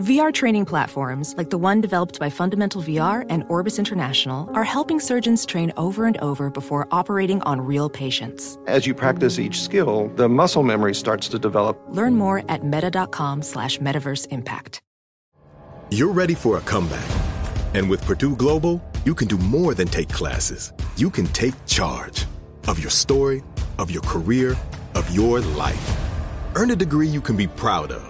VR training platforms, like the one developed by Fundamental VR and Orbis International, are helping surgeons train over and over before operating on real patients. As you practice each skill, the muscle memory starts to develop. Learn more at meta.com slash metaverse impact. You're ready for a comeback. And with Purdue Global, you can do more than take classes. You can take charge of your story, of your career, of your life. Earn a degree you can be proud of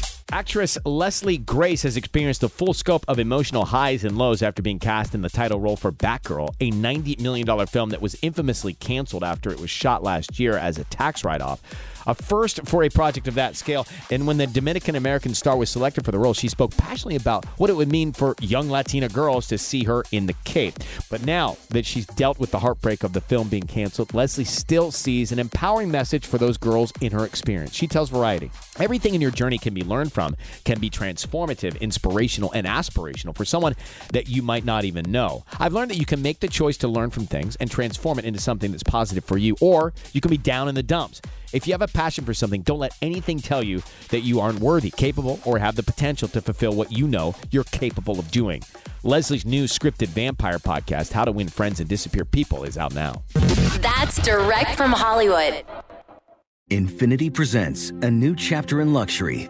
Actress Leslie Grace has experienced the full scope of emotional highs and lows after being cast in the title role for Batgirl, a $90 million film that was infamously canceled after it was shot last year as a tax write off a first for a project of that scale. And when the Dominican American star was selected for the role, she spoke passionately about what it would mean for young Latina girls to see her in the cape. But now that she's dealt with the heartbreak of the film being canceled, Leslie still sees an empowering message for those girls in her experience. She tells Variety everything in your journey can be learned from, can be transformative, inspirational, and aspirational for someone that you might not even know. I've learned that you can make the choice to learn from things and transform it into something that's positive for you, or you can be down in the dumps. If you have a passion for something, don't let anything tell you that you aren't worthy, capable, or have the potential to fulfill what you know you're capable of doing. Leslie's new scripted vampire podcast, How to Win Friends and Disappear People, is out now. That's direct from Hollywood. Infiniti presents a new chapter in luxury,